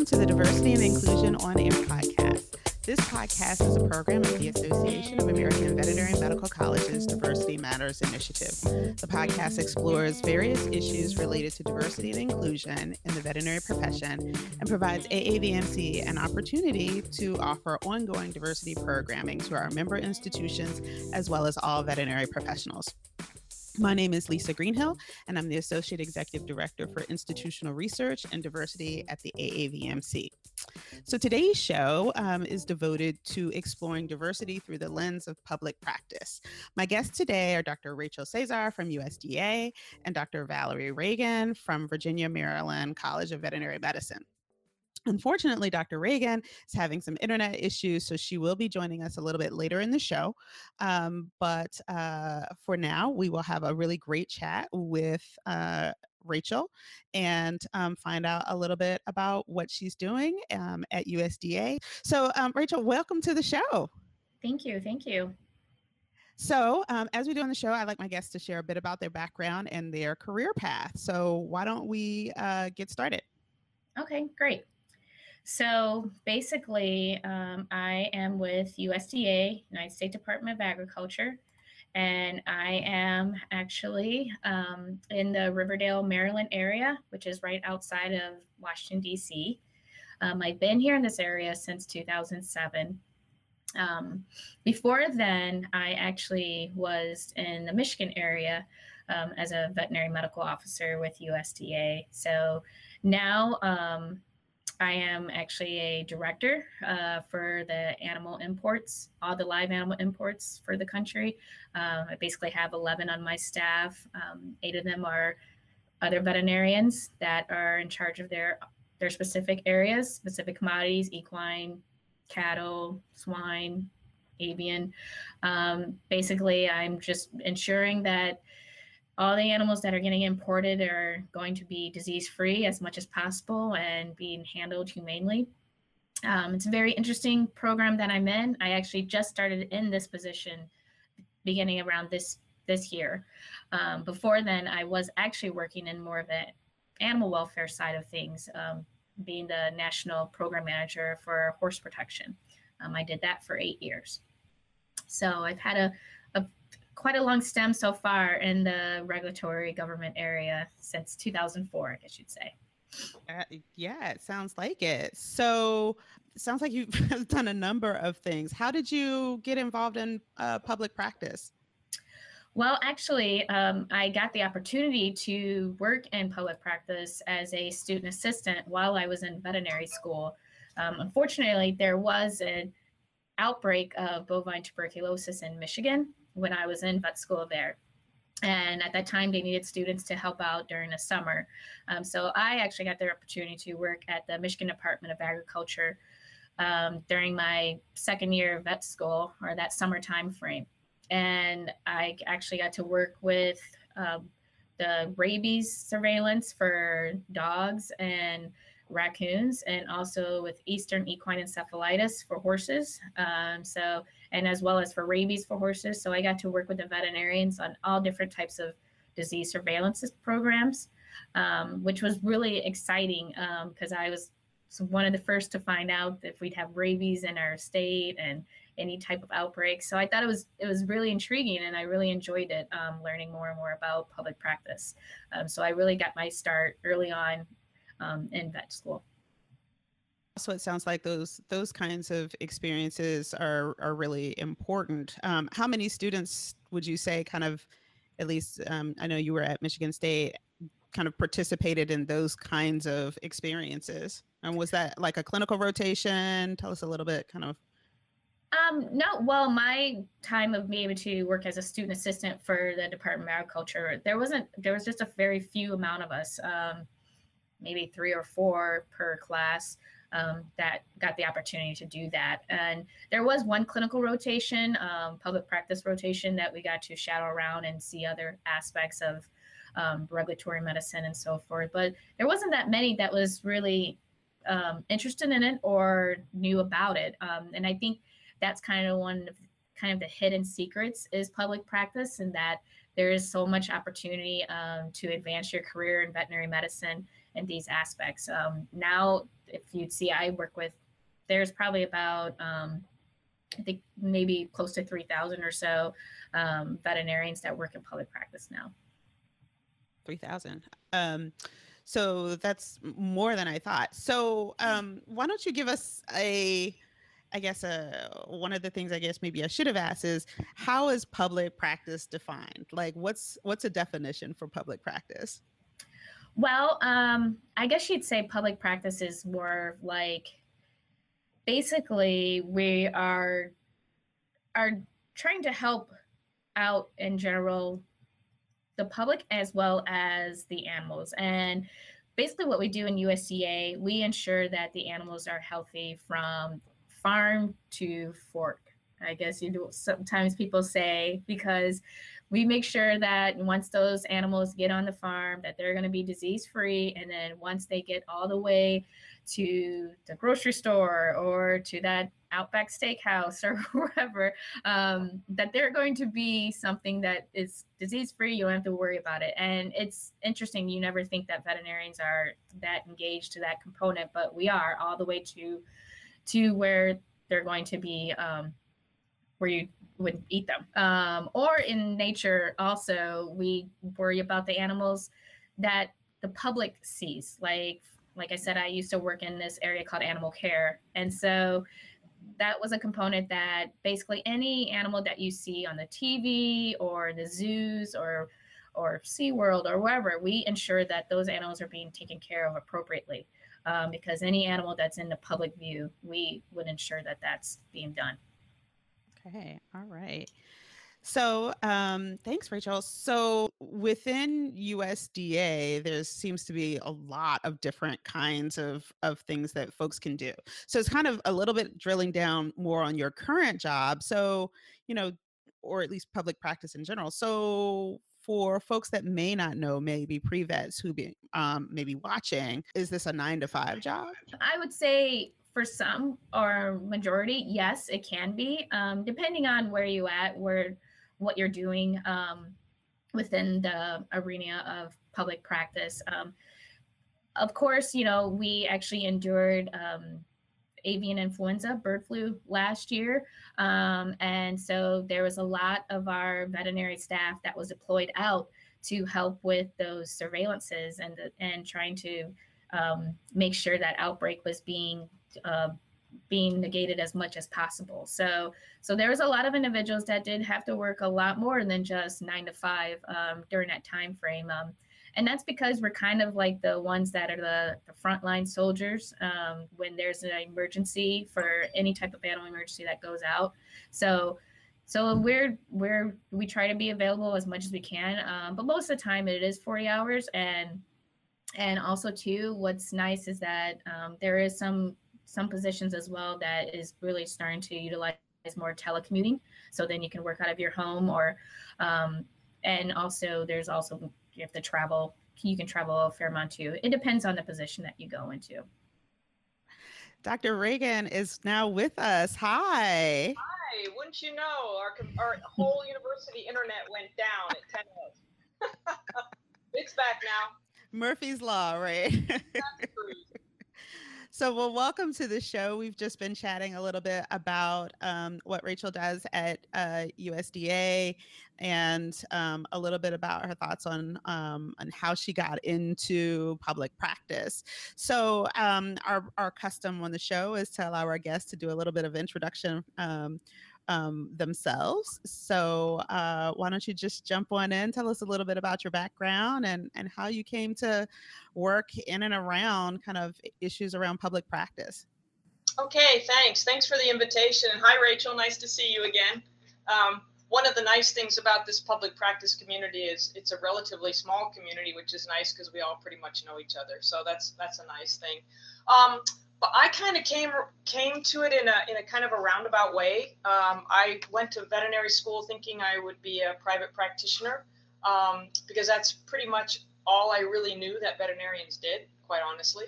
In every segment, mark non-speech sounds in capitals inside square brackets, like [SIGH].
Welcome to the Diversity and Inclusion on Air podcast. This podcast is a program of the Association of American Veterinary Medical Colleges Diversity Matters Initiative. The podcast explores various issues related to diversity and inclusion in the veterinary profession and provides AAVMC an opportunity to offer ongoing diversity programming to our member institutions as well as all veterinary professionals. My name is Lisa Greenhill, and I'm the Associate Executive Director for Institutional Research and Diversity at the AAVMC. So today's show um, is devoted to exploring diversity through the lens of public practice. My guests today are Dr. Rachel Cezar from USDA and Dr. Valerie Ragan from Virginia Maryland College of Veterinary Medicine. Unfortunately, Dr. Ragan is having some internet issues, so she will be joining us a little bit later in the show. Um, but uh, for now, we will have a really great chat with uh, Rachel and um, find out a little bit about what she's doing um, at USDA. So, um, Rachel, welcome to the show. Thank you. Thank you. So, um, as we do on the show, I'd like my guests to share a bit about their background and their career path. So, why don't we uh, get started? Okay, great. So basically, um, I am with USDA, United States Department of Agriculture, and I am actually um, in the Riverdale, Maryland area, which is right outside of Washington, D.C. Um, I've been here in this area since 2007. Um, before then, I actually was in the Michigan area um, as a veterinary medical officer with USDA. So now um, I am actually a director uh, for the animal imports, all the live animal imports for the country. Um, I basically have 11 on my staff. Um, eight of them are other veterinarians that are in charge of their their specific areas, specific commodities, equine, cattle, swine, avian. Um, basically, I'm just ensuring that all the animals that are getting imported are going to be disease free as much as possible and being handled humanely. Um, it's a very interesting program that I'm in. I actually just started in this position beginning around this this year. Um, before then, I was actually working in more of the animal welfare side of things, um, being the national program manager for horse protection. Um, I did that for eight years. So I've had a, a quite a long stem so far in the regulatory government area since 2004, I guess you'd say. Uh, yeah, it sounds like it. So, sounds like you've [LAUGHS] done a number of things. How did you get involved in uh, public practice? Well, actually, um, I got the opportunity to work in public practice as a student assistant while I was in veterinary school. Um, unfortunately, there was an outbreak of bovine tuberculosis in Michigan, when I was in vet school there. And at that time, they needed students to help out during the summer. Um, so I actually got the opportunity to work at the Michigan Department of Agriculture um, during my second year of vet school or that summer time frame. And I actually got to work with um, the rabies surveillance for dogs and raccoons and also with eastern equine encephalitis for horses. Um, so and as well as for rabies for horses. So i got to work with the veterinarians on all different types of disease surveillance programs um, which was really exciting because um, i was one of the first to find out if we'd have rabies in our state and any type of outbreak so i thought it was it was really intriguing and i really enjoyed it um, learning more and more about public practice. Um, so i really got my start early on um, in vet school. So it sounds like those those kinds of experiences are are really important. Um, how many students would you say kind of, at least um, I know you were at Michigan State, kind of participated in those kinds of experiences? And was that like a clinical rotation? Tell us a little bit, kind of. Um, no, well, my time of being able to work as a student assistant for the Department of Agriculture, there wasn't, there was just a very few amount of us. Um, maybe three or four per class um, that got the opportunity to do that. And there was one clinical rotation, um, public practice rotation, that we got to shadow around and see other aspects of um, regulatory medicine and so forth. But there wasn't that many that was really um, interested in it or knew about it. Um, and I think that's kind of one of kind of the hidden secrets is public practice and that there is so much opportunity um, to advance your career in veterinary medicine in these aspects. Um, now, if you'd see, I work with, there's probably about, um, I think maybe close to 3,000 or so um, veterinarians that work in public practice now. 3,000. Um, so that's more than I thought. So um, why don't you give us a, I guess uh, one of the things I guess maybe I should have asked is how is public practice defined? Like what's what's a definition for public practice? Well, um, I guess you'd say public practice is more like basically we are are trying to help out in general the public as well as the animals. And basically what we do in USDA we ensure that the animals are healthy from farm to fork I guess you do sometimes people say because we make sure that once those animals get on the farm that they're going to be disease free and then once they get all the way to the grocery store or to that outback steakhouse [LAUGHS] or wherever um, that they're going to be something that is disease free you don't have to worry about it. And it's interesting you never think that veterinarians are that engaged to that component but we are all the way to to where they're going to be um, where you would eat them. Um, or in nature, also, we worry about the animals that the public sees. Like, like I said, I used to work in this area called animal care. And so that was a component that basically any animal that you see on the TV or the zoos or or SeaWorld or wherever, we ensure that those animals are being taken care of appropriately. Um, because any animal that's in the public view, we would ensure that that's being done. Okay. All right. So, um, thanks, Rachel. So, within USDA, there seems to be a lot of different kinds of of things that folks can do. So, it's kind of a little bit drilling down more on your current job. So, you know, or at least public practice in general. So, for folks that may not know, maybe pre vets who be um, maybe watching, is this a nine to five job? I would say for some or majority, yes, it can be, um, depending on where you at, where what you're doing um, within the arena of public practice. Um, of course, you know we actually endured um, avian influenza, bird flu last year, um, and so there was a lot of our veterinary staff that was deployed out to help with those surveillances and and trying to um, make sure that outbreak was being uh, being negated as much as possible. So, so there was a lot of individuals that did have to work a lot more than just nine to five um, during that time frame. Um, and that's because we're kind of like the ones that are the, the frontline soldiers um, when there's an emergency for any type of animal emergency that goes out. So, so we're we're we try to be available as much as we can, um, but most of the time it is 40 hours. And and also too, what's nice is that um, there is some some positions as well that is really starting to utilize more telecommuting. So then you can work out of your home or, um, and also there's also, you have to travel, you can travel a fair amount too. It depends on the position that you go into. Dr. Ragan is now with us. Hi. Hi, wouldn't you know, our, our whole university internet went down at 10 [LAUGHS] It's back now. Murphy's Law, right? [LAUGHS] So, well, welcome to the show. We've just been chatting a little bit about um, what Rachel does at uh, USDA and um, a little bit about her thoughts on um, on how she got into public practice. So, um, our our custom on the show is to allow our guests to do a little bit of introduction um, themselves. So uh, why don't you just jump on in, tell us a little bit about your background and, and how you came to work in and around kind of issues around public practice. Okay, thanks. Thanks for the invitation. Hi, Rachel. Nice to see you again. Um, one of the nice things about this public practice community is it's a relatively small community, which is nice because we all pretty much know each other. So that's that's a nice thing. Um, but I kind of came came to it in a in a kind of a roundabout way. Um, I went to veterinary school thinking I would be a private practitioner um, because that's pretty much all I really knew that veterinarians did, quite honestly.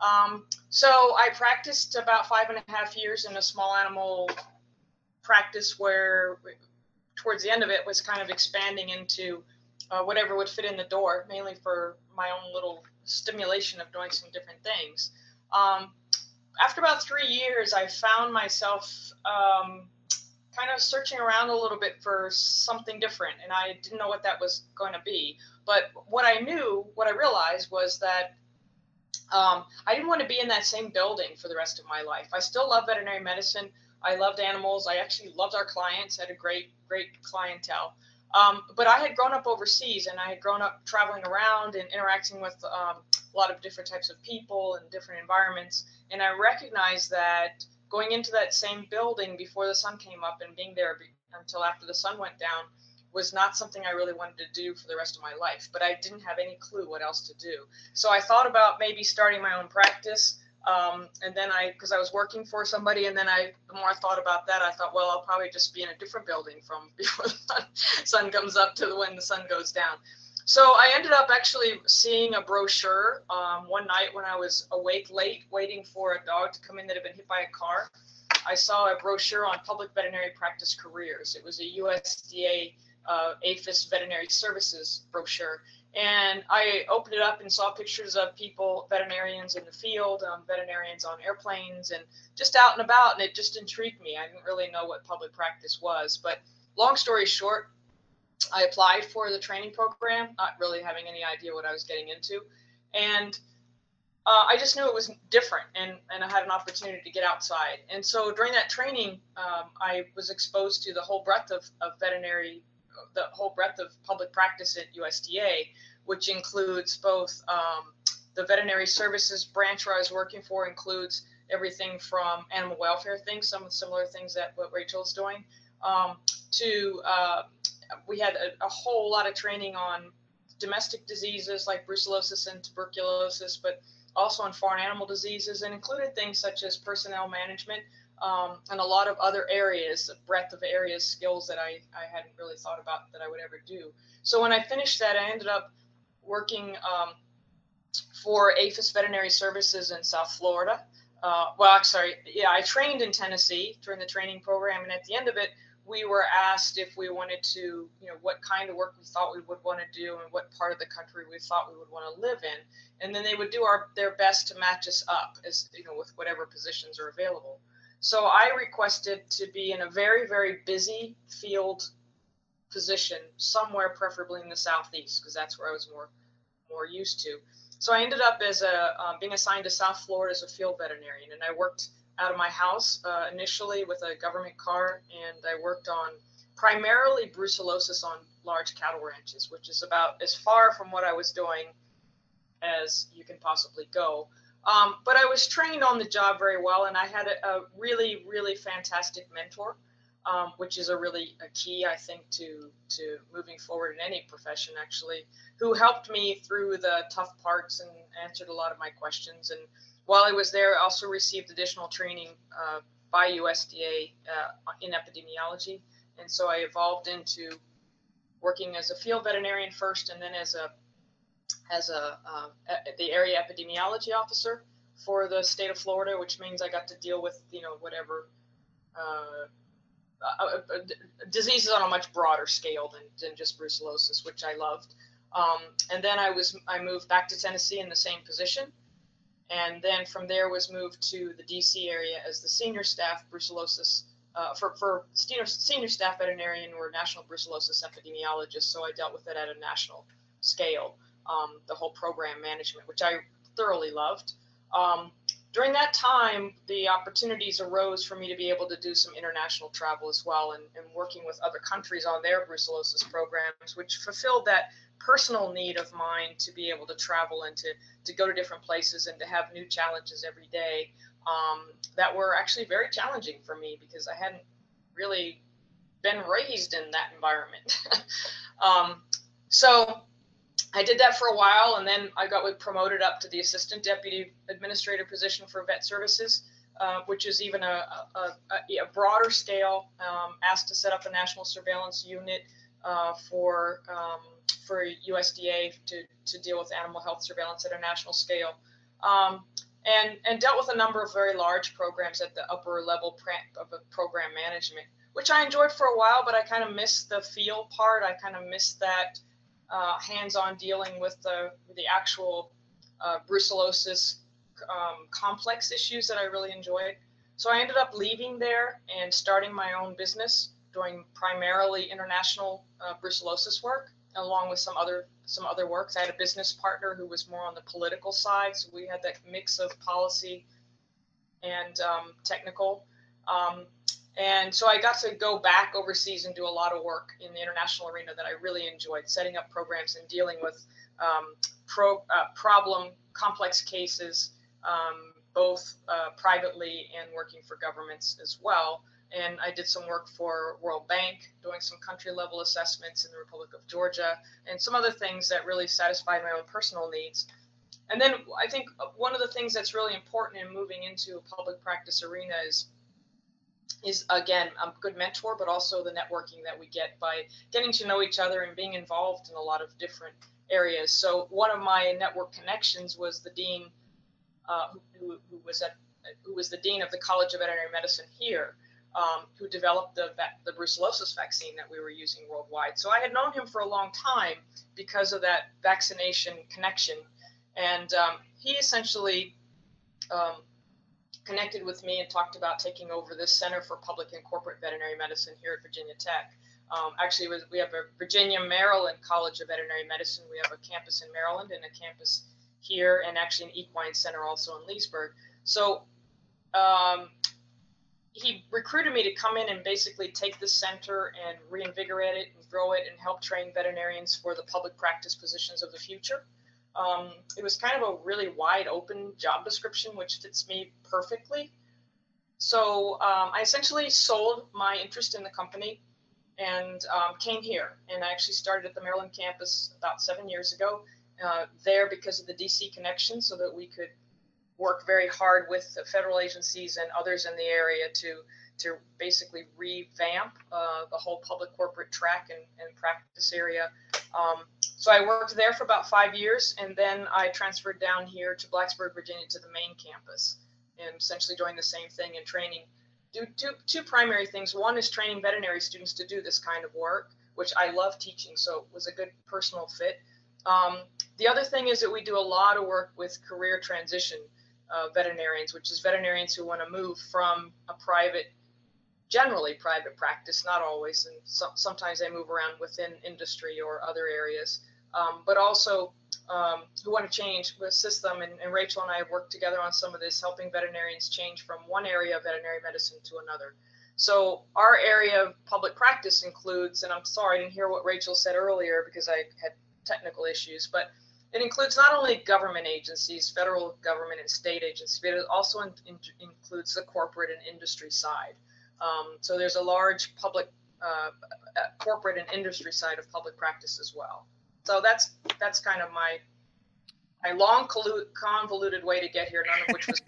Um, so I practiced about five and a half years in a small animal practice where towards the end of it was kind of expanding into uh, whatever would fit in the door, mainly for my own little stimulation of doing some different things. Um, after about three years, I found myself um, kind of searching around a little bit for something different, and I didn't know what that was going to be. But what I knew, what I realized was that um, I didn't want to be in that same building for the rest of my life. I still love veterinary medicine. I loved animals. I actually loved our clients. I Had a great, great clientele. Um, but I had grown up overseas, and I had grown up traveling around and interacting with um, a lot of different types of people and different environments. And I recognized that going into that same building before the sun came up and being there be- until after the sun went down was not something I really wanted to do for the rest of my life. But I didn't have any clue what else to do. So I thought about maybe starting my own practice. Um, and then I, because I was working for somebody, and then I, the more I thought about that, I thought, well, I'll probably just be in a different building from [LAUGHS] before the sun, sun comes up to when the sun goes down. So I ended up actually seeing a brochure um, one night when I was awake late, waiting for a dog to come in that had been hit by a car. I saw a brochure on public veterinary practice careers. It was a USDA uh, APHIS veterinary services brochure. And I opened it up and saw pictures of people, veterinarians in the field, um, veterinarians on airplanes, and just out and about. And it just intrigued me. I didn't really know what public practice was. But long story short, I applied for the training program, not really having any idea what I was getting into. And uh, I just knew it was different and, and I had an opportunity to get outside. And so during that training, um, I was exposed to the whole breadth of, of veterinary, the whole breadth of public practice at USDA, which includes both um, the veterinary services branch where I was working for includes everything from animal welfare things, some of the similar things that what Rachel's doing, um, to uh, we had a, a, whole lot of training on domestic diseases like brucellosis and tuberculosis, but also on foreign animal diseases, and included things such as personnel management um, and a lot of other areas, a breadth of areas, skills that I, I hadn't really thought about that I would ever do. So when I finished that, I ended up working um, for APHIS Veterinary Services in South Florida. Uh, well, sorry, yeah, I trained in Tennessee during the training program, and at the end of it, we were asked if we wanted to, you know, what kind of work we thought we would want to do and what part of the country we thought we would want to live in. And then they would do our their best to match us up as, you know, with whatever positions are available. So I requested to be in a very, very busy field position somewhere, preferably in the southeast, because that's where I was more more used to. So I ended up as a um, being assigned to South Florida as a field veterinarian, and I worked out of my house uh, initially with a government car, and I worked on primarily brucellosis on large cattle ranches, which is about as far from what I was doing as you can possibly go. Um, but I was trained on the job very well, and I had a, a really, really fantastic mentor, um, which is a really a key, I think, to to moving forward in any profession. Actually, who helped me through the tough parts and answered a lot of my questions and while I was there, I also received additional training uh, by USDA uh, in epidemiology. And so I evolved into working as a field veterinarian first and then as a as a uh, the area epidemiology officer for the state of Florida, which means I got to deal with you know whatever uh, uh, uh, diseases on a much broader scale than, than just brucellosis, which I loved. Um, and then I was I moved back to Tennessee in the same position, and then from there was moved to the DC area as the senior staff brucellosis uh, for, for senior, senior staff veterinarian or national brucellosis epidemiologist. So I dealt with it at a national scale, um, the whole program management, which I thoroughly loved. Um, during that time, the opportunities arose for me to be able to do some international travel as well and, and working with other countries on their brucellosis programs, which fulfilled that personal need of mine to be able to travel and to, to go to different places and to have new challenges every day um, that were actually very challenging for me because I hadn't really been raised in that environment. [LAUGHS] um, so I did that for a while and then I got promoted up to the assistant deputy administrator position for vet services. Uh, which is even a, a, a, a broader scale, um, asked to set up a national surveillance unit uh, for um, for USDA to, to deal with animal health surveillance at a national scale. Um, and, and dealt with a number of very large programs at the upper level of program management, which I enjoyed for a while, but I kind of missed the feel part. I kind of missed that uh, hands-on dealing with the the actual uh, brucellosis um, complex issues that I really enjoyed. So I ended up leaving there and starting my own business, doing primarily international uh, brucellosis work, along with some other some other works. I had a business partner who was more on the political side, so we had that mix of policy and um, technical. Um, and so I got to go back overseas and do a lot of work in the international arena that I really enjoyed, setting up programs and dealing with um, pro, uh, problem, complex cases, um, both uh, privately and working for governments as well. And I did some work for World Bank, doing some country level assessments in the Republic of Georgia, and some other things that really satisfied my own personal needs. And then I think one of the things that's really important in moving into a public practice arena is is again a good mentor, but also the networking that we get by getting to know each other and being involved in a lot of different areas. So one of my network connections was the dean, uh, who, who, was at who was the dean of the College of Veterinary Medicine here, um, who developed the the brucellosis vaccine that we were using worldwide. So I had known him for a long time because of that vaccination connection, and um, he essentially. Um, connected with me and talked about taking over this Center for Public and Corporate Veterinary Medicine here at Virginia Tech. Um, actually, we have a Virginia Maryland College of Veterinary Medicine. We have a campus in Maryland and a campus here, and actually an equine center also in Leesburg. So um, he recruited me to come in and basically take the center and reinvigorate it and grow it and help train veterinarians for the public practice positions of the future. Um, it was kind of a really wide open job description, which fits me perfectly. So um, I essentially sold my interest in the company and um, came here. And I actually started at the Maryland campus about seven years ago uh, there because of the DC connection, so that we could work very hard with the federal agencies and others in the area to to basically revamp uh, the whole public corporate track and, and practice area. Um, so I worked there for about five years, and then I transferred down here to Blacksburg, Virginia, to the main campus, and essentially doing the same thing and training. Do two two primary things. One is training veterinary students to do this kind of work, which I love teaching, so it was a good personal fit. Um, the other thing is that we do a lot of work with career transition uh, veterinarians, which is veterinarians who want to move from a private generally private practice, not always, and so, sometimes they move around within industry or other areas, um, but also um, who want to change the system. And, and, Rachel and I have worked together on some of this, helping veterinarians change from one area of veterinary medicine to another. So our area of public practice includes, and I'm sorry I didn't hear what Rachel said earlier because I had technical issues, but it includes not only government agencies, federal government and state agencies, but it also in, in, includes the corporate and industry side. Um, so there's a large public, uh, corporate and industry side of public practice as well. So that's that's kind of my my long convoluted way to get here, none of which was.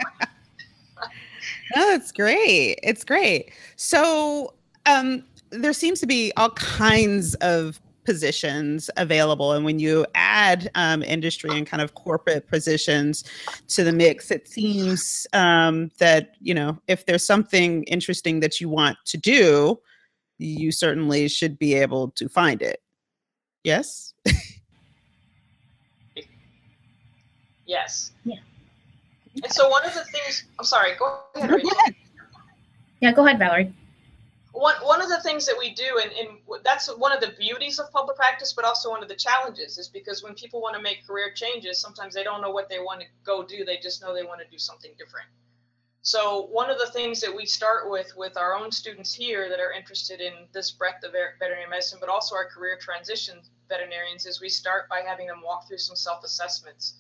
no, [LAUGHS] [LAUGHS] it's great. It's great. So um, there seems to be all kinds of positions available. And when you add um, industry and kind of corporate positions to the mix, it seems um, that, you know, if there's something interesting that you want to do, you certainly should be able to find it. Yes? yes. Yeah. And so one of the things, I'm sorry, go ahead. Go ahead. Yeah, go ahead, Valerie one one of the things that we do and, and that's one of the beauties of public practice but also one of the challenges is because when people want to make career changes sometimes they don't know what they want to go do they just know they want to do something different. So one of the things that we start with with our own students here that are interested in this breadth of veterinary medicine but also our career transition veterinarians is we start by having them walk through some self-assessments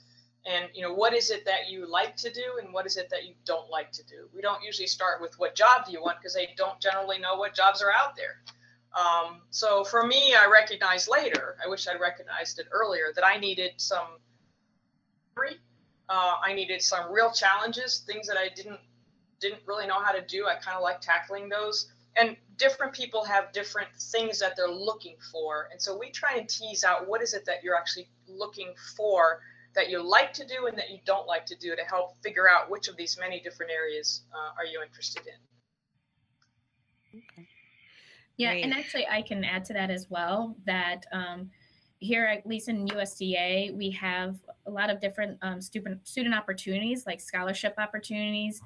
and you know what is it that you like to do and what is it that you don't like to do? We don't usually start with what job do you want because they don't generally know what jobs are out there. Um, so for me i recognized later i wish i'd recognized it earlier that i needed some uh, i needed some real challenges things that i didn't didn't really know how to do. I kind of like tackling those. And different people have different things that they're looking for. And so we try and tease out what is it that you're actually looking for that you like to do and that you don't like to do to help figure out which of these many different areas uh, are you interested in. Okay. Yeah, Great. and actually, I can add to that as well that um, here, at least in USDA, we have a lot of different um, student student opportunities, like scholarship opportunities.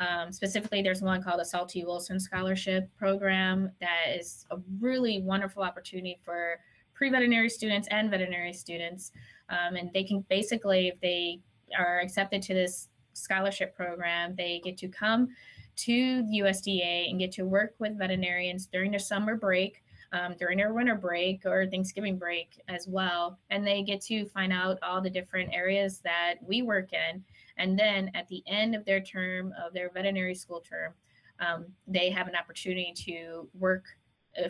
Um, specifically, there's one called the Saul T. Wilson Scholarship Program that is a really wonderful opportunity for pre-veterinary students and veterinary students, um, and they can basically, if they are accepted to this scholarship program, they get to come to USDA and get to work with veterinarians during their summer break, um, during their winter break or Thanksgiving break as well. And they get to find out all the different areas that we work in. And then at the end of their term, of their veterinary school term, um, they have an opportunity to work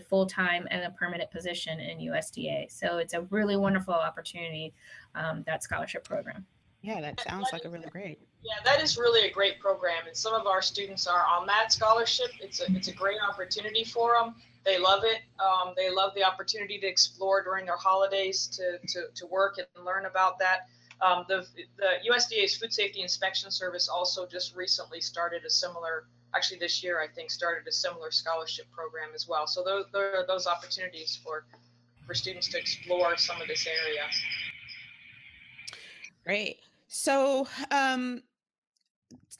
full time and a permanent position in USDA. So it's a really wonderful opportunity, um, that scholarship program. Yeah, that sounds like a really great. Yeah, that is really a great program, and some of our students are on that scholarship. It's a it's a great opportunity for them. They love it. Um, they love the opportunity to explore during their holidays, to to, to work and learn about that. Um, the the USDA's Food Safety Inspection Service also just recently started a similar. Actually, this year I think started a similar scholarship program as well. So those there are those opportunities for for students to explore some of this area. Great. So, um,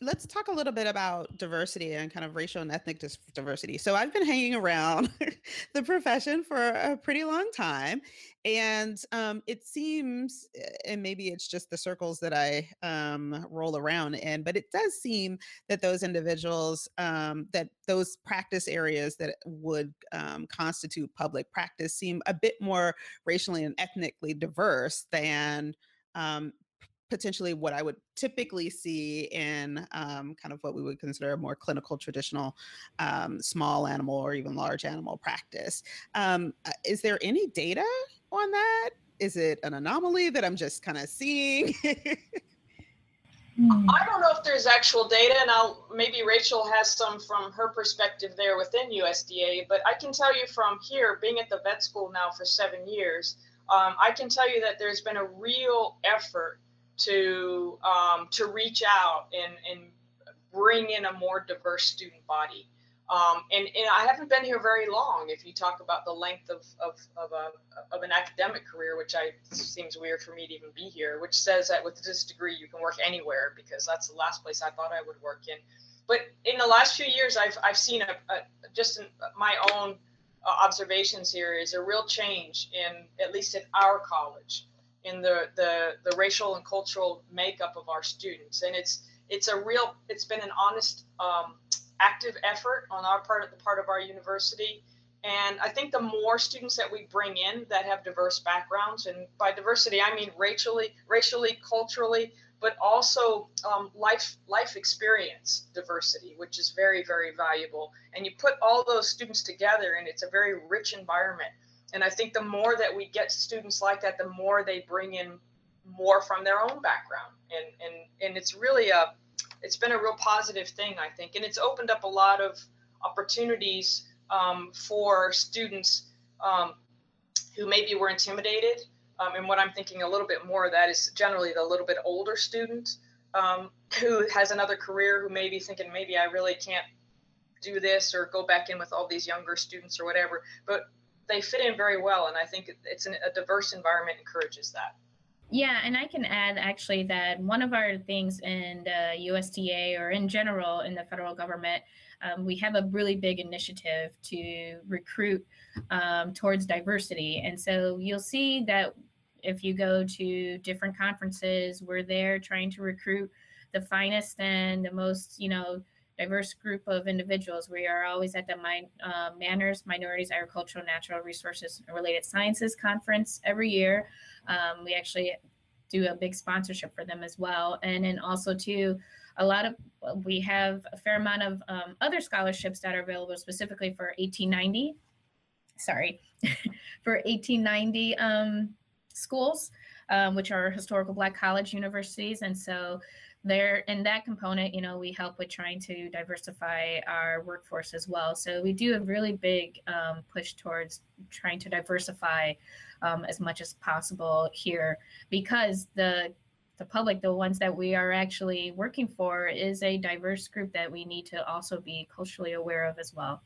let's talk a little bit about diversity and kind of racial and ethnic dis- diversity. So, I've been hanging around [LAUGHS] the profession for a pretty long time, and um, it seems, eh, and maybe it's just the circles that I um, roll around in, but it does seem that those individuals, um, that those practice areas that would um, constitute public practice, seem a bit more racially and ethnically diverse than um, potentially what I would typically see in um, kind of what we would consider a more clinical, traditional um, small animal or even large animal practice. Um, uh, is there any data on that? Is it an anomaly that I'm just kind of seeing? [LAUGHS] Hmm. I don't know if there's actual data, and I'll maybe Rachel has some from her perspective there within USDA. But I can tell you from here, being at the vet school now for seven years, um, I can tell you that there's been a real effort to um, to reach out and and bring in a more diverse student body. Um, and, and I haven't been here very long. If you talk about the length of, of, of, a, of an academic career, which I seems weird for me to even be here, which says that with this degree you can work anywhere because that's the last place I thought I would work in. But in the last few years, I've, I've seen a, a just in my own uh, observations here is a real change in at least at our college in the, the, the racial and cultural makeup of our students. And it's, it's a real, it's been an honest, um, active effort on our part, the part of our university. And I think the more students that we bring in that have diverse backgrounds, and by diversity I mean racially, racially, culturally, but also um, life life experience diversity, which is very very valuable. And you put all those students together, and it's a very rich environment and I think the more that we get students like that, the more they bring in more from their own background. And and and it's really a it's been a real positive thing, I think. And it's opened up a lot of opportunities um, for students um, who maybe were intimidated. Um, and what I'm thinking a little bit more of that is generally the little bit older student um, who has another career who may be thinking maybe I really can't do this or go back in with all these younger students or whatever. But they fit in very well, and I think it's an, a diverse environment encourages that. Yeah, and I can add actually that one of our things in the USDA or in general in the federal government, um, we have a really big initiative to recruit um, towards diversity. And so you'll see that if you go to different conferences, we're there trying to recruit the finest and the most, you know, diverse group of individuals. We are always at the Min- uh, MANRRS, Minorities, Agricultural, Natural Resources, Related Sciences Conference every year. Um, we actually do a big sponsorship for them as well. And then also, too, a lot of we have a fair amount of um, other scholarships that are available specifically for 1890. Sorry, [LAUGHS] for 1890 um, schools, um, which are historical Black college universities. And so there in that component you know we help with trying to diversify our workforce as well. So we do a really big um, push towards trying to diversify um, as much as possible here because the the public the ones that we are actually working for is a diverse group that we need to also be culturally aware of as well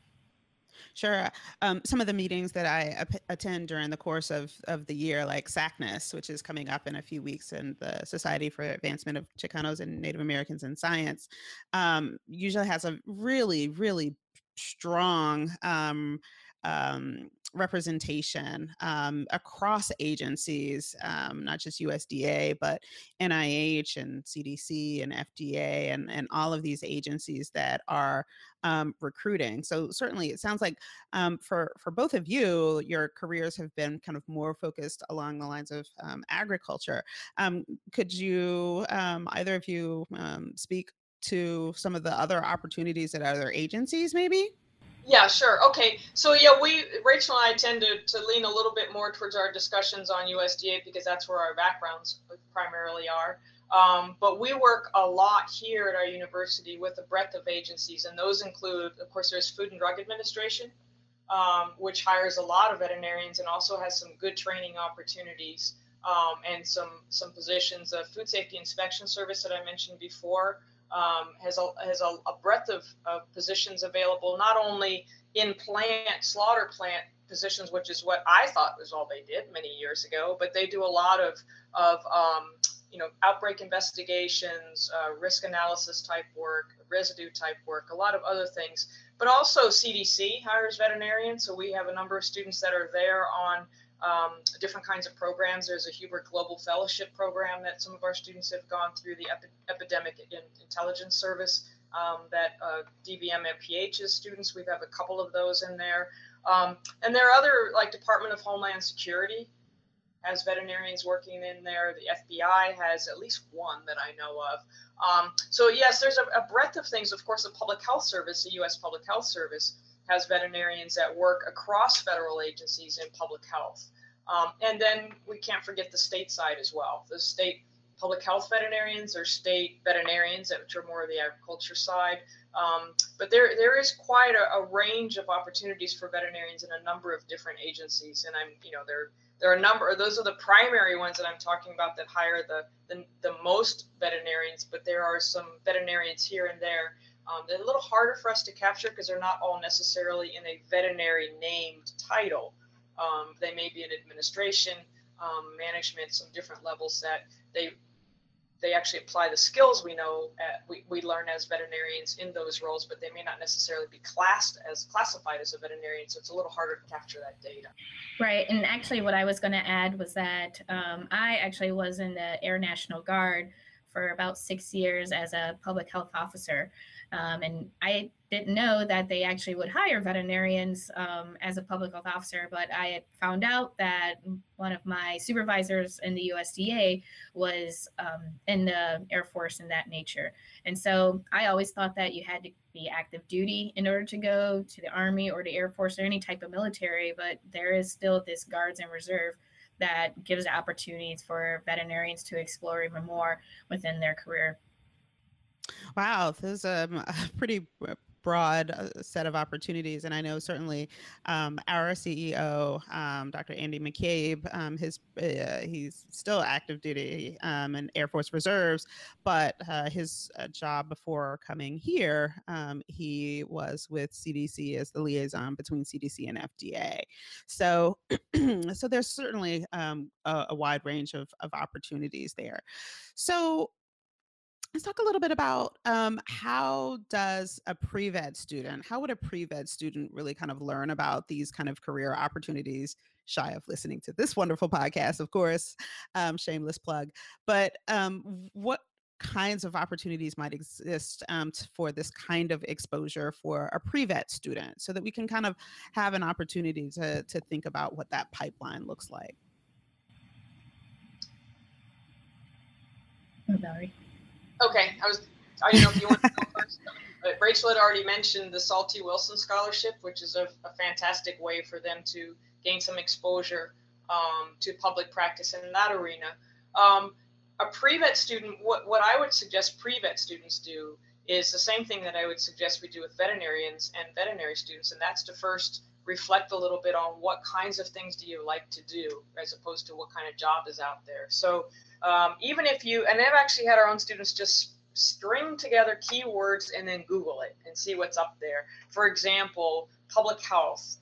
Sure. Um, some of the meetings that I attend during the course of, of the year, like SACNAS, which is coming up in a few weeks, and the Society for Advancement of Chicanos and Native Americans in Science, um, usually has a really, really strong um, um, representation um, across agencies, um, not just USDA, but NIH and CDC and FDA and, and all of these agencies that are um, recruiting. So certainly, it sounds like um, for for both of you, your careers have been kind of more focused along the lines of um, agriculture. Um, could you either of you speak to some of the other opportunities at other agencies, maybe? Yeah, sure. Okay. So yeah, we Rachel and I tend to, to lean a little bit more towards our discussions on USDA because that's where our backgrounds primarily are. Um, but we work a lot here at our university with a breadth of agencies, and those include, of course, there's Food and Drug Administration, um, which hires a lot of veterinarians and also has some good training opportunities um, and some some positions. The Food Safety Inspection Service that I mentioned before um, has a has a, a breadth of, of, positions available, not only in plant slaughter plant positions, which is what I thought was all they did many years ago, but they do a lot of of um, you know outbreak investigations, uh, risk analysis type work, residue type work, a lot of other things. But also CDC hires veterinarians, so we have a number of students that are there on um, different kinds of programs. There's a Hubert Global Fellowship program that some of our students have gone through, the Epi- Epidemic Intelligence Service um, that uh, DVM MPH's students, we have a couple of those in there. Um, and there are other, like Department of Homeland Security has veterinarians working in there. The FBI has at least one that I know of. Um, so yes, there's a, a breadth of things. Of course, the Public Health Service, the U.S. Public Health Service, has veterinarians that work across federal agencies in public health. Um, and then we can't forget the state side as well. The state public health veterinarians or state veterinarians, which are more of the agriculture side. Um, but there, there is quite a, a, range of opportunities for veterinarians in a number of different agencies. And I'm, you know, there, there are a number, those are the primary ones that I'm talking about that hire the, the, the most veterinarians, but there are some veterinarians here and there um, they're a little harder for us to capture because they're not all necessarily in a veterinary named title. Um, they may be in administration, um, management, some different levels that they they actually apply the skills we know at, we, we learn as veterinarians in those roles, but they may not necessarily be classed as classified as a veterinarian. So it's a little harder to capture that data. Right. And actually, what I was going to add was that um, I actually was in the Air National Guard for about six years as a public health officer. Um, and I didn't know that they actually would hire veterinarians um, as a public health officer, but I had found out that one of my supervisors in the USDA was um, in the Air Force in that nature. And so I always thought that you had to be active duty in order to go to the Army or the Air Force or any type of military, but there is still this Guards and Reserve that gives opportunities for veterinarians to explore even more within their career. Wow, this is um, a [LAUGHS] pretty broad uh, set of opportunities. And I know certainly um, our CEO, um, Dr. Andy Maccabe, um, his uh, he's still active duty um, in Air Force Reserves, but uh, his uh, job before coming here, um, he was with CDC as the liaison between CDC and FDA. So, [CLEARS THROAT] so there's certainly a, a, wide range of, of opportunities there. So let's talk a little bit about um, how does a pre-vet student how would a pre-vet student really kind of learn about these kind of career opportunities shy of listening to this wonderful podcast of course um, shameless plug but um, what kinds of opportunities might exist um, for this kind of exposure for a pre-vet student so that we can kind of have an opportunity to, to think about what that pipeline looks like oh, Valerie. Okay, I was. I don't know if you want to go first. But Rachel had already mentioned the Saul T. Wilson Scholarship, which is a, a fantastic way for them to gain some exposure um, to public practice in that arena. Um, a pre-vet student, what, what I would suggest pre-vet students do is the same thing that I would suggest we do with veterinarians and veterinary students, and that's to first reflect a little bit on what kinds of things do you like to do as opposed to what kind of job is out there. So um, even if you, and I've actually had our own students just string together keywords and then Google it and see what's up there. For example, public health,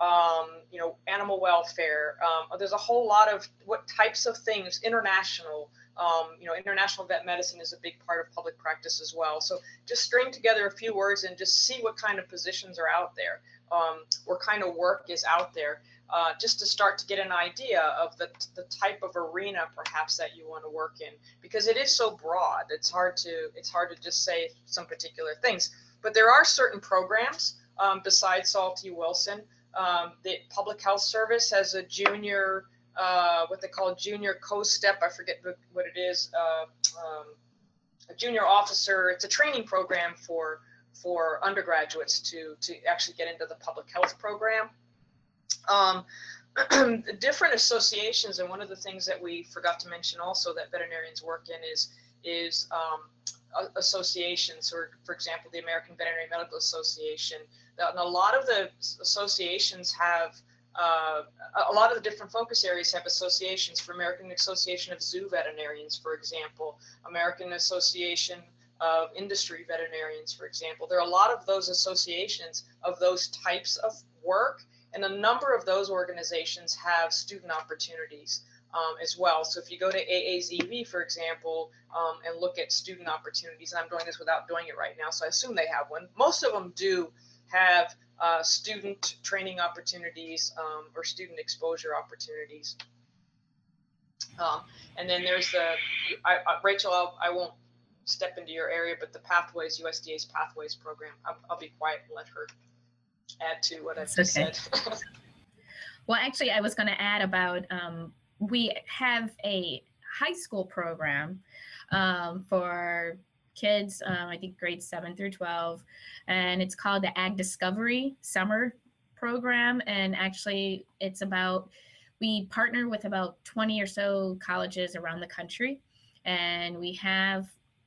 um, you know, animal welfare. Um, there's a whole lot of what types of things, international, um, you know, international vet medicine is a big part of public practice as well. So just string together a few words and just see what kind of positions are out there, um, what kind of work is out there, uh, just to start to get an idea of the, the type of arena perhaps that you want to work in, because it is so broad. It's hard to it's hard to just say some particular things. But there are certain programs um, besides Saul T. Wilson. Um, the Public Health Service has a junior uh, what they call junior COSTEP. I forget what it is. Uh, um, a junior officer. It's a training program for for undergraduates to to actually get into the public health program. Um, [CLEARS THROAT] different associations, and one of the things that we forgot to mention also that veterinarians work in is is um, associations, or for example, the American Veterinary Medical Association. And a lot of the associations have uh, a lot of the different focus areas have associations for American Association of Zoo Veterinarians, for example, American Association of Industry Veterinarians, for example. There are a lot of those associations of those types of work, and a number of those organizations have student opportunities. Um, as well. So if you go to AAZV, for example, um, and look at student opportunities, and I'm doing this without doing it right now, so I assume they have one. Most of them do have uh, student training opportunities um, or student exposure opportunities. Um, and then there's the, I, I, Rachel, I'll, I will not step into your area, but the Pathways, USDA's Pathways program, I'll, I'll be quiet and let her add to what I've just okay. said. [LAUGHS] well, actually, I was going to add about um, we have a high school program um, for kids, um, I think grades seven through 12, and it's called the Ag Discovery Summer Program. And actually, it's about, we partner with about 20 or so colleges around the country, and we have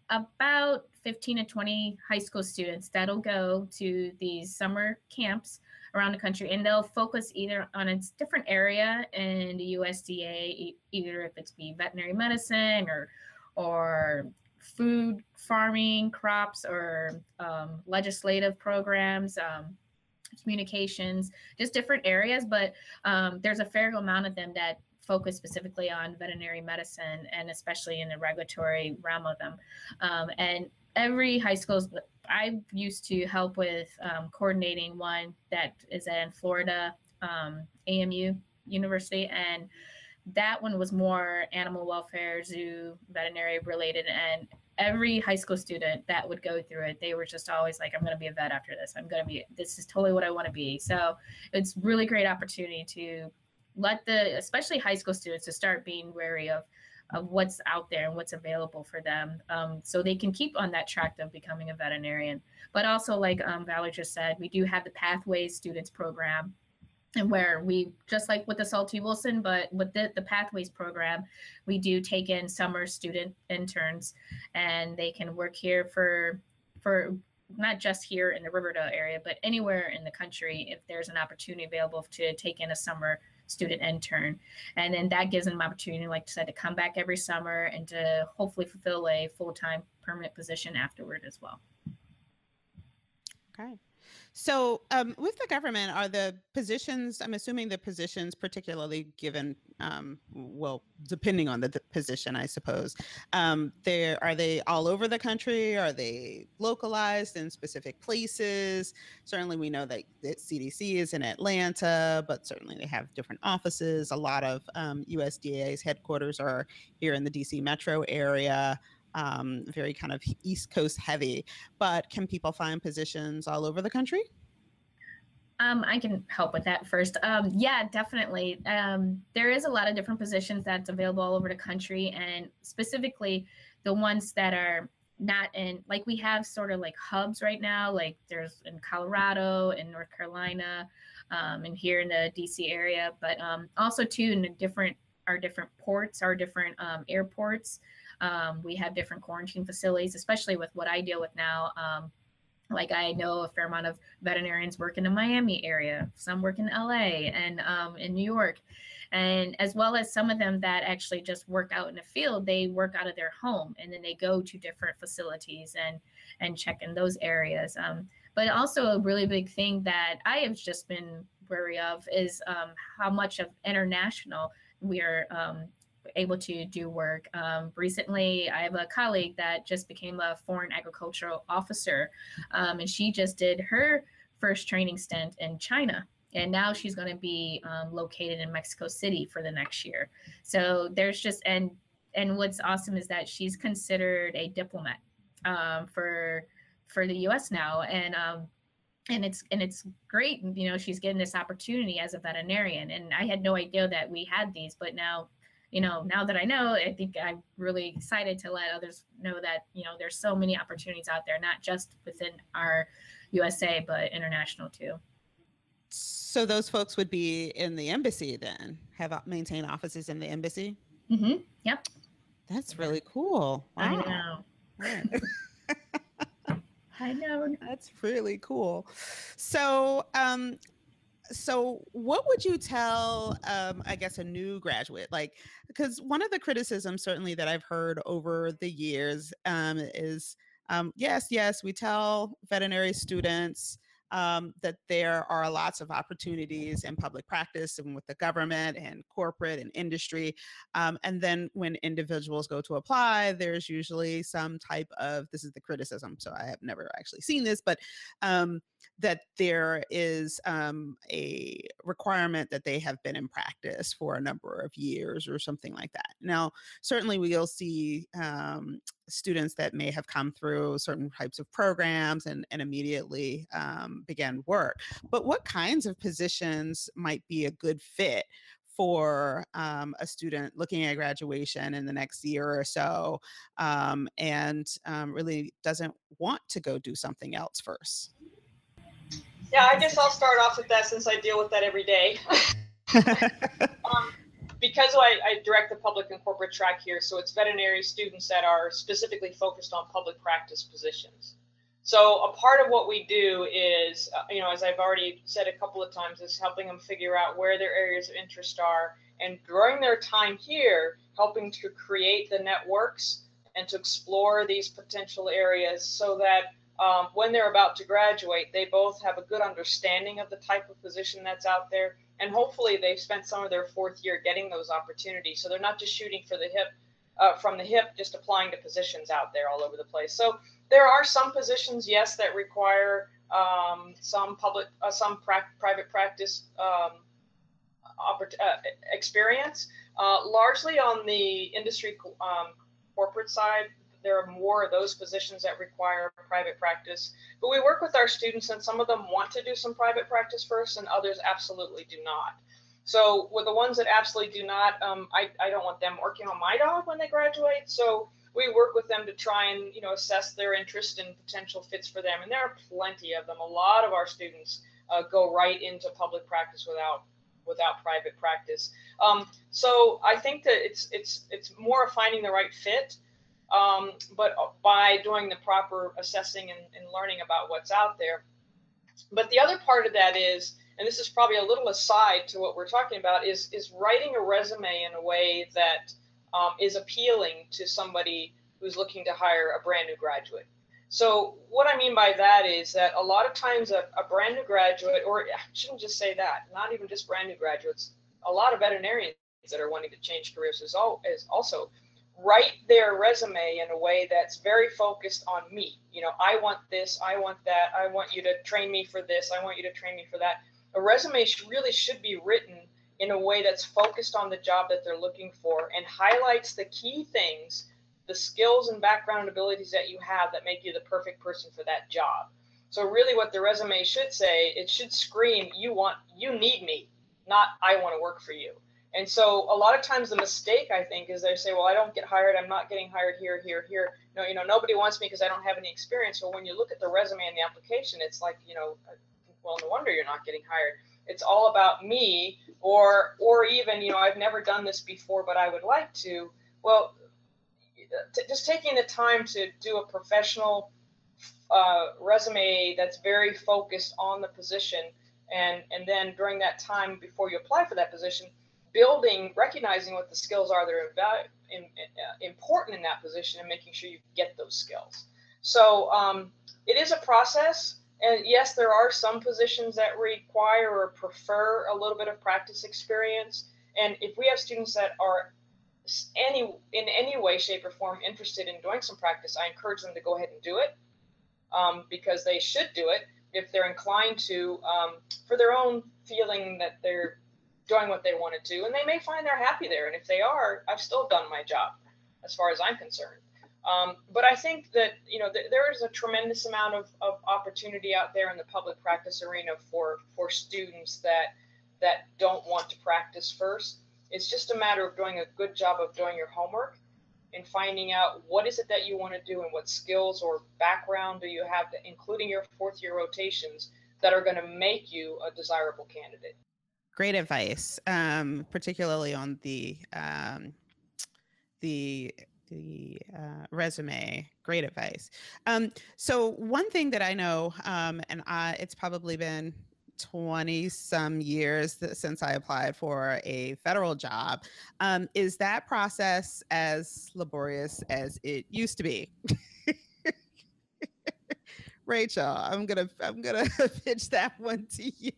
about 15 to 20 high school students that'll go to these summer camps around the country and they'll focus either on a different area in the USDA either if it's be veterinary medicine or or food farming, crops, or um, legislative programs, um, communications, just different areas. But um, there's a fair amount of them that focus specifically on veterinary medicine and especially in the regulatory realm of them. Um, and every high school, I used to help with um, coordinating one that is in Florida, um, AMU University, and that one was more animal welfare, zoo, veterinary related, and every high school student that would go through it, they were just always like, "I'm going to be a vet after this. I'm going to be. This is totally what I want to be." So it's really great opportunity to let the, especially high school students, to start being wary of of what's out there and what's available for them, um, so they can keep on that track of becoming a veterinarian. But also, like um, Valerie just said, we do have the Pathways Students Program and where we just like with the Saul T. Wilson but with the, the pathways program we do take in summer student interns and they can work here for for not just here in the riverdale area but anywhere in the country if there's an opportunity available to take in a summer student intern. And then that gives them an opportunity like i said to come back every summer and to hopefully fulfill a full-time permanent position afterward as well okay so, um, with the government, are the positions, I'm assuming the positions, particularly given, um, well, depending on the, the position, I suppose, um, there, are they all over the country? Are they localized in specific places? Certainly, we know that, that CDC is in Atlanta, but certainly they have different offices. A lot of USDA's um, headquarters are here in the DC metro area um, very kind of East Coast heavy. But can people find positions all over the country? Um, I can help with that first. Um, yeah, definitely. Um, there is a lot of different positions that's available all over the country, and specifically the ones that are not in like we have sort of like hubs right now. Like there's in Colorado, in North Carolina, um, and here in the DC area, but um, also too in the different our different ports, our different um, airports. Um, we have different quarantine facilities, especially with what I deal with now. Um, like I know a fair amount of veterinarians work in the Miami area, some work in LA and um, in New York. and as well as some of them that actually just work out in the field they work out of their home and then they go to different facilities and and check in those areas um, but also a really big thing that i have just been wary of is um, how much of international we are um, able to do work. Um, recently, I have a colleague that just became a foreign agricultural officer, um, and she just did her first training stint in China. And now she's going to be um, located in Mexico City for the next year. So there's just and and what's awesome is that she's considered a diplomat um, for for the U.S. now, and um, and it's and it's great you know she's getting this opportunity as a veterinarian and i had no idea that we had these but now you know now that i know i think i'm really excited to let others know that you know there's so many opportunities out there not just within our usa but international too so those folks would be in the embassy then have maintained offices in the embassy mm-hmm. yep that's really cool wow. i know [LAUGHS] I know. That's really cool. So, um, so what would you tell um, i guess a new graduate like because one of the criticisms certainly that i've heard over the years um, is um, yes yes we tell veterinary students um, that there are lots of opportunities in public practice and with the government and corporate and industry. Um, and then when individuals go to apply, there's usually some type of this is the criticism. So I have never actually seen this, but um, that there is um, a requirement that they have been in practice for a number of years or something like that. Now, certainly we'll see um, students that may have come through certain types of programs and, and immediately um, began work. But what kinds of positions might be a good fit for um, a student looking at graduation in the next year or so um, and um, really doesn't want to go do something else first? Yeah, I guess I'll start off with that since I deal with that every day. [LAUGHS] um, because I, I, direct the public and corporate track here, so it's veterinary students that are specifically focused on public practice positions. So a part of what we do is, uh, you know, as I've already said a couple of times, is helping them figure out where their areas of interest are, and during their time here, helping to create the networks and to explore these potential areas so that um, when they're about to graduate, they both have a good understanding of the type of position that's out there and hopefully they've spent some of their fourth year getting those opportunities. So they're not just shooting for the hip, uh, from the hip, just applying to positions out there all over the place. So there are some positions, yes, that require um, some public, uh, some pra- private practice um, uh, experience. Uh, largely on the industry um, corporate side, there are more of those positions that require private practice. But we work with our students, and some of them want to do some private practice first, and others absolutely do not. So with the ones that absolutely do not, um, I, I don't want them working on my dog when they graduate. So we work with them to try and you know assess their interest and potential fits for them. And there are plenty of them. A lot of our students uh, go right into public practice without without private practice. Um, so I think that it's it's it's more of finding the right fit um, but by doing the proper assessing and, and learning about what's out there. But the other part of that is, and this is probably a little aside to what we're talking about, is is writing a resume in a way that um, is appealing to somebody who's looking to hire a brand new graduate. So what I mean by that is that a lot of times a, a brand new graduate, or I shouldn't just say that, not even just brand new graduates, a lot of veterinarians that are wanting to change careers is, all, is also write their resume in a way that's very focused on me. You know, I want this, I want that, I want you to train me for this, I want you to train me for that. A resume really should be written in a way that's focused on the job that they're looking for and highlights the key things, the skills and background abilities that you have that make you the perfect person for that job. So really what the resume should say, it should scream you want you need me, not I want to work for you. And so a lot of times the mistake I think is they say, well, I don't get hired. I'm not getting hired here, here, here. No, you know, nobody wants me because I don't have any experience. So when you look at the resume and the application, it's like, you know, well, no wonder you're not getting hired. It's all about me or, or even, you know, I've never done this before, but I would like to. Well, t- just taking the time to do a professional uh, resume that's very focused on the position. And, and then during that time before you apply for that position, building, recognizing what the skills are that are uh, important in that position and making sure you get those skills. So um, it is a process. And yes, there are some positions that require or prefer a little bit of practice experience. And if we have students that are any in any way, shape, or form interested in doing some practice, I encourage them to go ahead and do it um, because they should do it if they're inclined to um, for their own feeling that they're doing what they want to do, and they may find they're happy there. And if they are, I've still done my job, as far as I'm concerned. Um, but I think that you know th- there is a tremendous amount of, of opportunity out there in the public practice arena for for students that that don't want to practice first. It's just a matter of doing a good job of doing your homework and finding out what is it that you want to do and what skills or background do you have, including your fourth year rotations, that are going to make you a desirable candidate great advice, um, particularly on the um, the the uh, resume. Great advice. Um, so one thing that I know, um, and I, it's probably been 20 some years since I applied for a federal job. Um, is that process as laborious as it used to be? [LAUGHS] Rachel, I'm gonna I'm gonna [LAUGHS] pitch that one to you.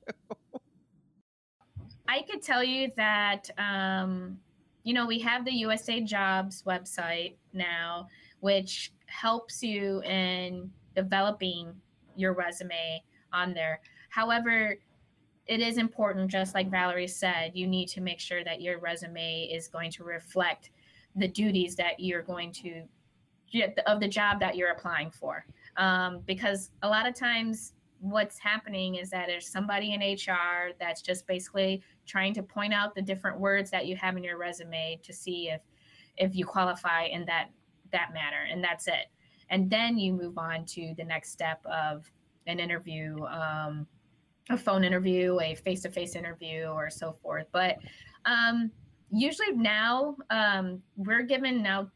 I could tell you that, um, you know, we have the USA Jobs website now, which helps you in developing your resume on there. However, it is important, just like Valerie said, you need to make sure that your resume is going to reflect the duties that you're going to get of the job that you're applying for. Um, because a lot of times what's happening is that there's somebody in HR that's just basically trying to point out the different words that you have in your resume to see if if you qualify in that that manner and that's it and then you move on to the next step of an interview um, a phone interview a face-to-face interview or so forth but um, usually now um, we're given now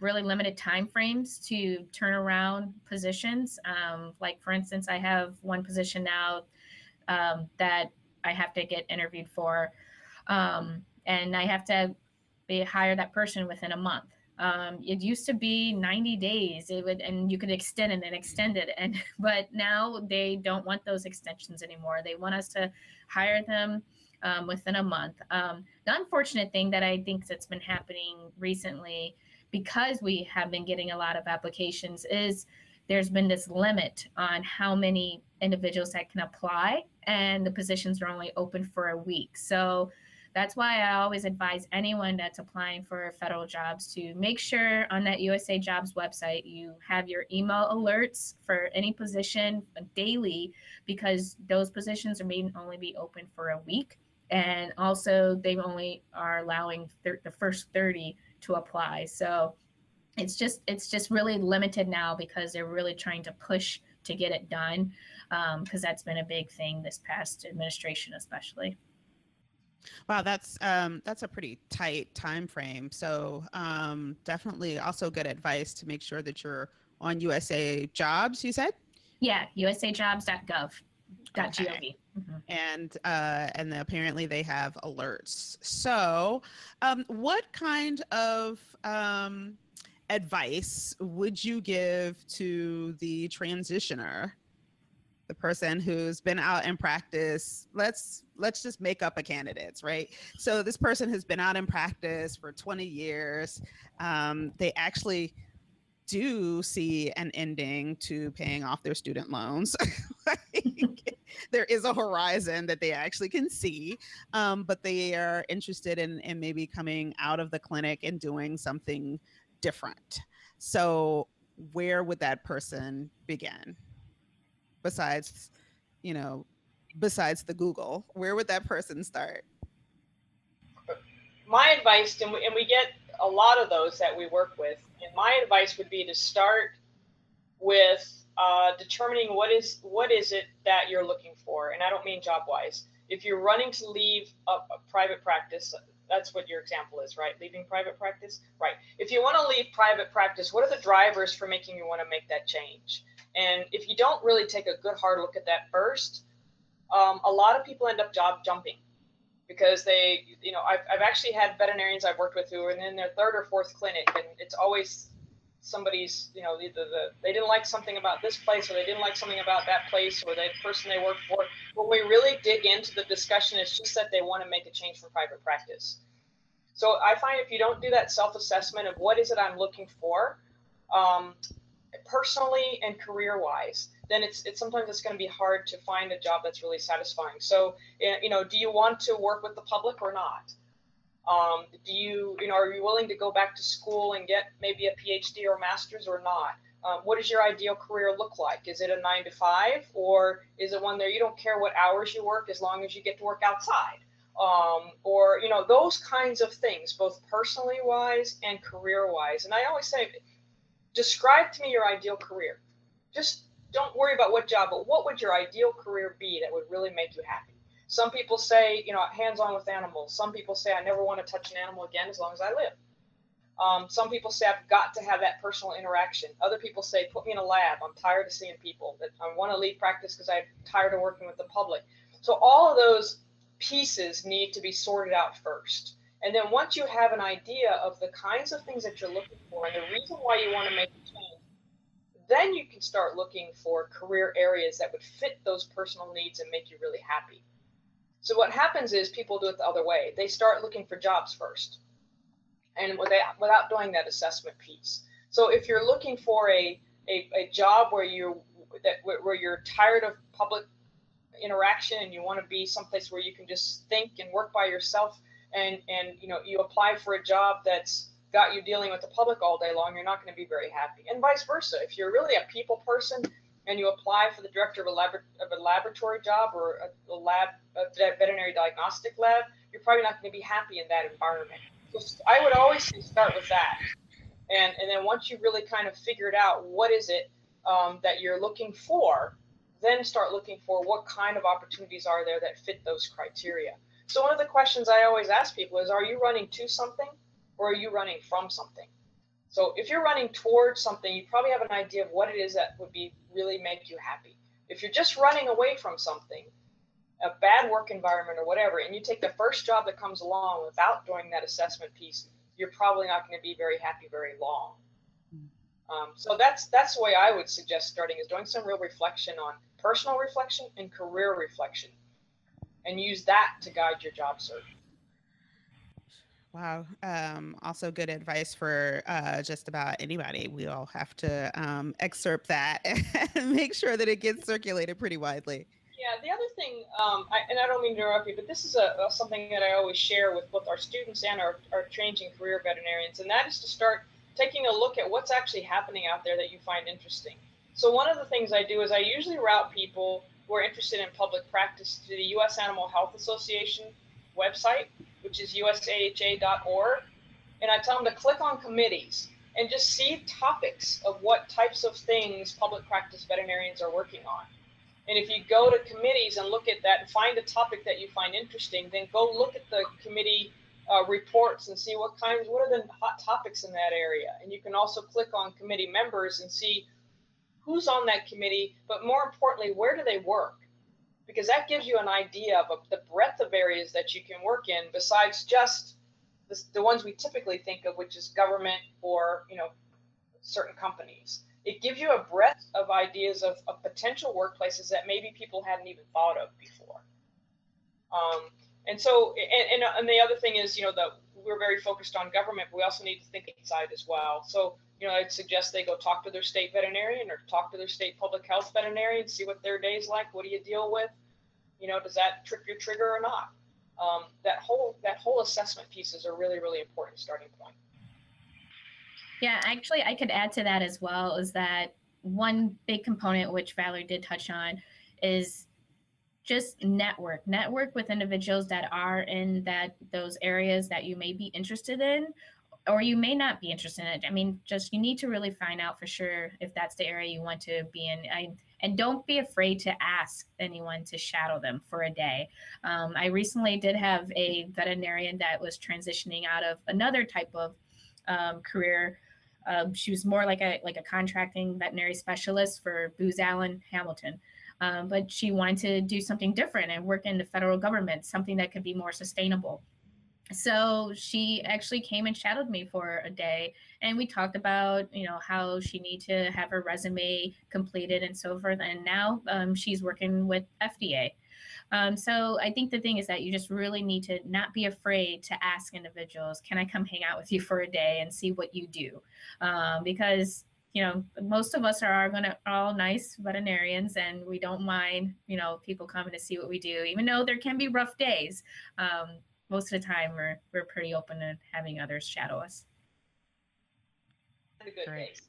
really limited time frames to turn around positions. Um, like for instance, I have one position now um, that I have to get interviewed for, um, and I have to be hire that person within a month. Um, it used to be 90 days. It would, and you could extend it and extend it, and [LAUGHS] but now they don't want those extensions anymore. They want us to hire them. Um, within a month. Um, the unfortunate thing that I think that's been happening recently because we have been getting a lot of applications is there's been this limit on how many individuals that can apply and the positions are only open for a week. So that's why i always advise anyone that's applying for federal jobs to make sure on that usa jobs website you have your email alerts for any position daily because those positions are may only be open for a week. And also they only are allowing thir- the first 30 to apply. So it's just it's just really limited now because they're really trying to push to get it done because um, that's been a big thing this past administration especially wow that's um, that's a pretty tight time frame so um, definitely also good advice to make sure that you're on usa jobs you said yeah usajobs.gov Okay. Mm-hmm. And uh, and apparently they have alerts. So, um, what kind of um, advice would you give to the transitioner, the person who's been out in practice? Let's let's just make up a candidates, right? So this person has been out in practice for 20 years. Um, they actually do see an ending to paying off their student loans. [LAUGHS] like, there is a horizon that they actually can see, um, but they are interested in, in maybe coming out of the clinic and doing something different. So, where would that person begin? Besides, you know, besides the Google, where would that person start? My advice, and we, and we get a lot of those that we work with. And my advice would be to start with uh, determining what is what is it that you're looking for, and I don't mean job wise. If you're running to leave a, a private practice, that's what your example is, right? Leaving private practice, right? If you want to leave private practice, what are the drivers for making you want to make that change? And if you don't really take a good hard look at that first, um, a lot of people end up job jumping because they, you know, I've, I've actually had veterinarians I've worked with who are in their third or fourth clinic, and it's always somebody's, you know, either the they didn't like something about this place, or they didn't like something about that place, or the person they work for. When we really dig into the discussion, it's just that they want to make a change from private practice. So I find if you don't do that self-assessment of what is it I'm looking for, um, personally and career-wise, then it's, it's sometimes it's going to be hard to find a job that's really satisfying. So, eh, you know, do you want to work with the public or not? Um, do you, you know, are you willing to go back to school and get maybe a PhD or master's or not? Um, what does your ideal career look like? Is it a nine to five, or is it one there you don't care what hours you work as long as you get to work outside? Um, or you know those kinds of things, both personally wise and career wise. And I always say, describe to me your ideal career. Just don't worry about what job, but what would your ideal career be that would really make you happy? Some people say, you know, hands on with animals. Some people say, I never want to touch an animal again as long as I live. Um, some people say, I've got to have that personal interaction. Other people say, put me in a lab. I'm tired of seeing people. I want to leave practice because I'm tired of working with the public. So all of those pieces need to be sorted out first. And then once you have an idea of the kinds of things that you're looking for and the reason why you want to make a change, then you can start looking for career areas that would fit those personal needs and make you really happy. So what happens is people do it the other way. They start looking for jobs first, and without, doing that assessment piece. So if you're looking for a, a, a job where you that where you're tired of public interaction and you want to be someplace where you can just think and work by yourself, and and you know you apply for a job that's got you dealing with the public all day long, you're not going to be very happy. And vice versa. If you're really a people person and you apply for the director of a, lab, of a laboratory job or a, a lab, a veterinary diagnostic lab, you're probably not going to be happy in that environment. So I would always say start with that. And, and then once you really kind of figured out what is it um, that you're looking for, then start looking for what kind of opportunities are there that fit those criteria. So one of the questions I always ask people is, are you running to something or are you running from something? So if you're running towards something, you probably have an idea of what it is that would be really make you happy. If you're just running away from something, a bad work environment or whatever, and you take the first job that comes along without doing that assessment piece, you're probably not going to be very happy very long. Um, so that's that's the way I would suggest starting is doing some real reflection on personal reflection and career reflection, and use that to guide your job search. Wow. Um, also, good advice for uh, just about anybody. We all have to um, excerpt that [LAUGHS] and make sure that it gets circulated pretty widely. Yeah, the other thing, um, I, and I don't mean to interrupt you, but this is a, a, something that I always share with both our students and our, our changing career veterinarians, and that is to start taking a look at what's actually happening out there that you find interesting. So, one of the things I do is I usually route people who are interested in public practice to the U.S. Animal Health Association website which is usaha.org. And I tell them to click on committees and just see topics of what types of things public practice veterinarians are working on. And if you go to committees and look at that and find a topic that you find interesting, then go look at the committee uh, reports and see what kinds, what are the hot topics in that area. And you can also click on committee members and see who's on that committee, but more importantly, where do they work? because that gives you an idea of the breadth of areas that you can work in besides just the, the ones we typically think of, which is government or you know certain companies. It gives you a breadth of ideas of, of potential workplaces that maybe people hadn't even thought of before. Um, and so, and, and, and the other thing is, you know, that we're very focused on government, but we also need to think inside as well. So, you know, I'd suggest they go talk to their state veterinarian or talk to their state public health veterinarian, see what their day's like. What do you deal with? you know, does that trip your trigger or not? Um, that whole that whole assessment piece is a really really important starting point. Yeah, actually, I could add to that as well. Is that one big component which Valerie did touch on is just network network with individuals that are in that those areas that you may be interested in or you may not be interested in it. I mean, just you need to really find out for sure if that's the area you want to be in. I, and don't be afraid to ask anyone to shadow them for a day. Um, I recently did have a veterinarian that was transitioning out of another type of um, career. Um, she was more like a like a contracting veterinary specialist for Booz Allen Hamilton. um, but she wanted to do something different and work in the federal government, something that could be more sustainable. So she actually came and shadowed me for a day, and we talked about you know how she need to have her resume completed and so forth. And now um, she's working with FDA. Um, so I think the thing is that you just really need to not be afraid to ask individuals, can I come hang out with you for a day and see what you do? Um, because you know most of us are going to all nice veterinarians and we don't mind you know people coming to see what we do even though there can be rough days um, most of the time we're we're pretty open to having others shadow us. And good Great. days.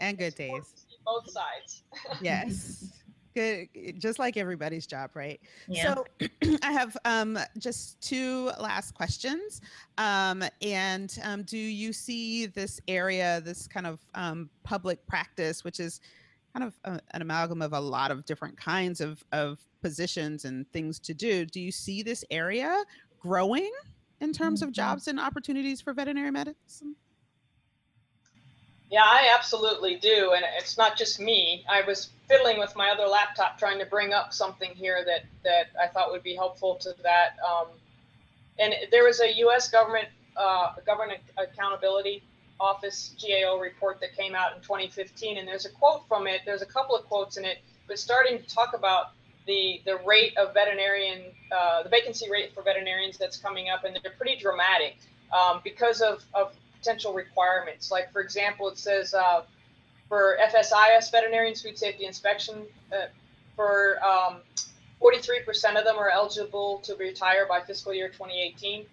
And good days. both sides. [LAUGHS] Yes. Good just like everybody's job right? Yeah. so [CLEARS THROAT] i have um, just two last questions. Um, and um, do you see this area this kind of um, public practice which is kind of a, an amalgam of a lot of different kinds of, of positions and things to do do you see this area growing in terms of mm-hmm. jobs and opportunities for veterinary medicine yeah, I absolutely do. And it's not just me. I was fiddling with my other laptop trying to bring up something here that, that I thought would be helpful to that. Um, and there was a U.S. government uh, government accountability office GAO report that came out in 2015, and there's a quote from it. There's a couple of quotes in it, but starting to talk about the the rate of veterinarian uh, the vacancy rate for veterinarians that's coming up, and they're pretty dramatic um, because of, of potential requirements. Like, for example, it says uh, for FSIS veterinarians, food safety inspection, uh, for um, 43% of them are eligible to retire by fiscal year 2018.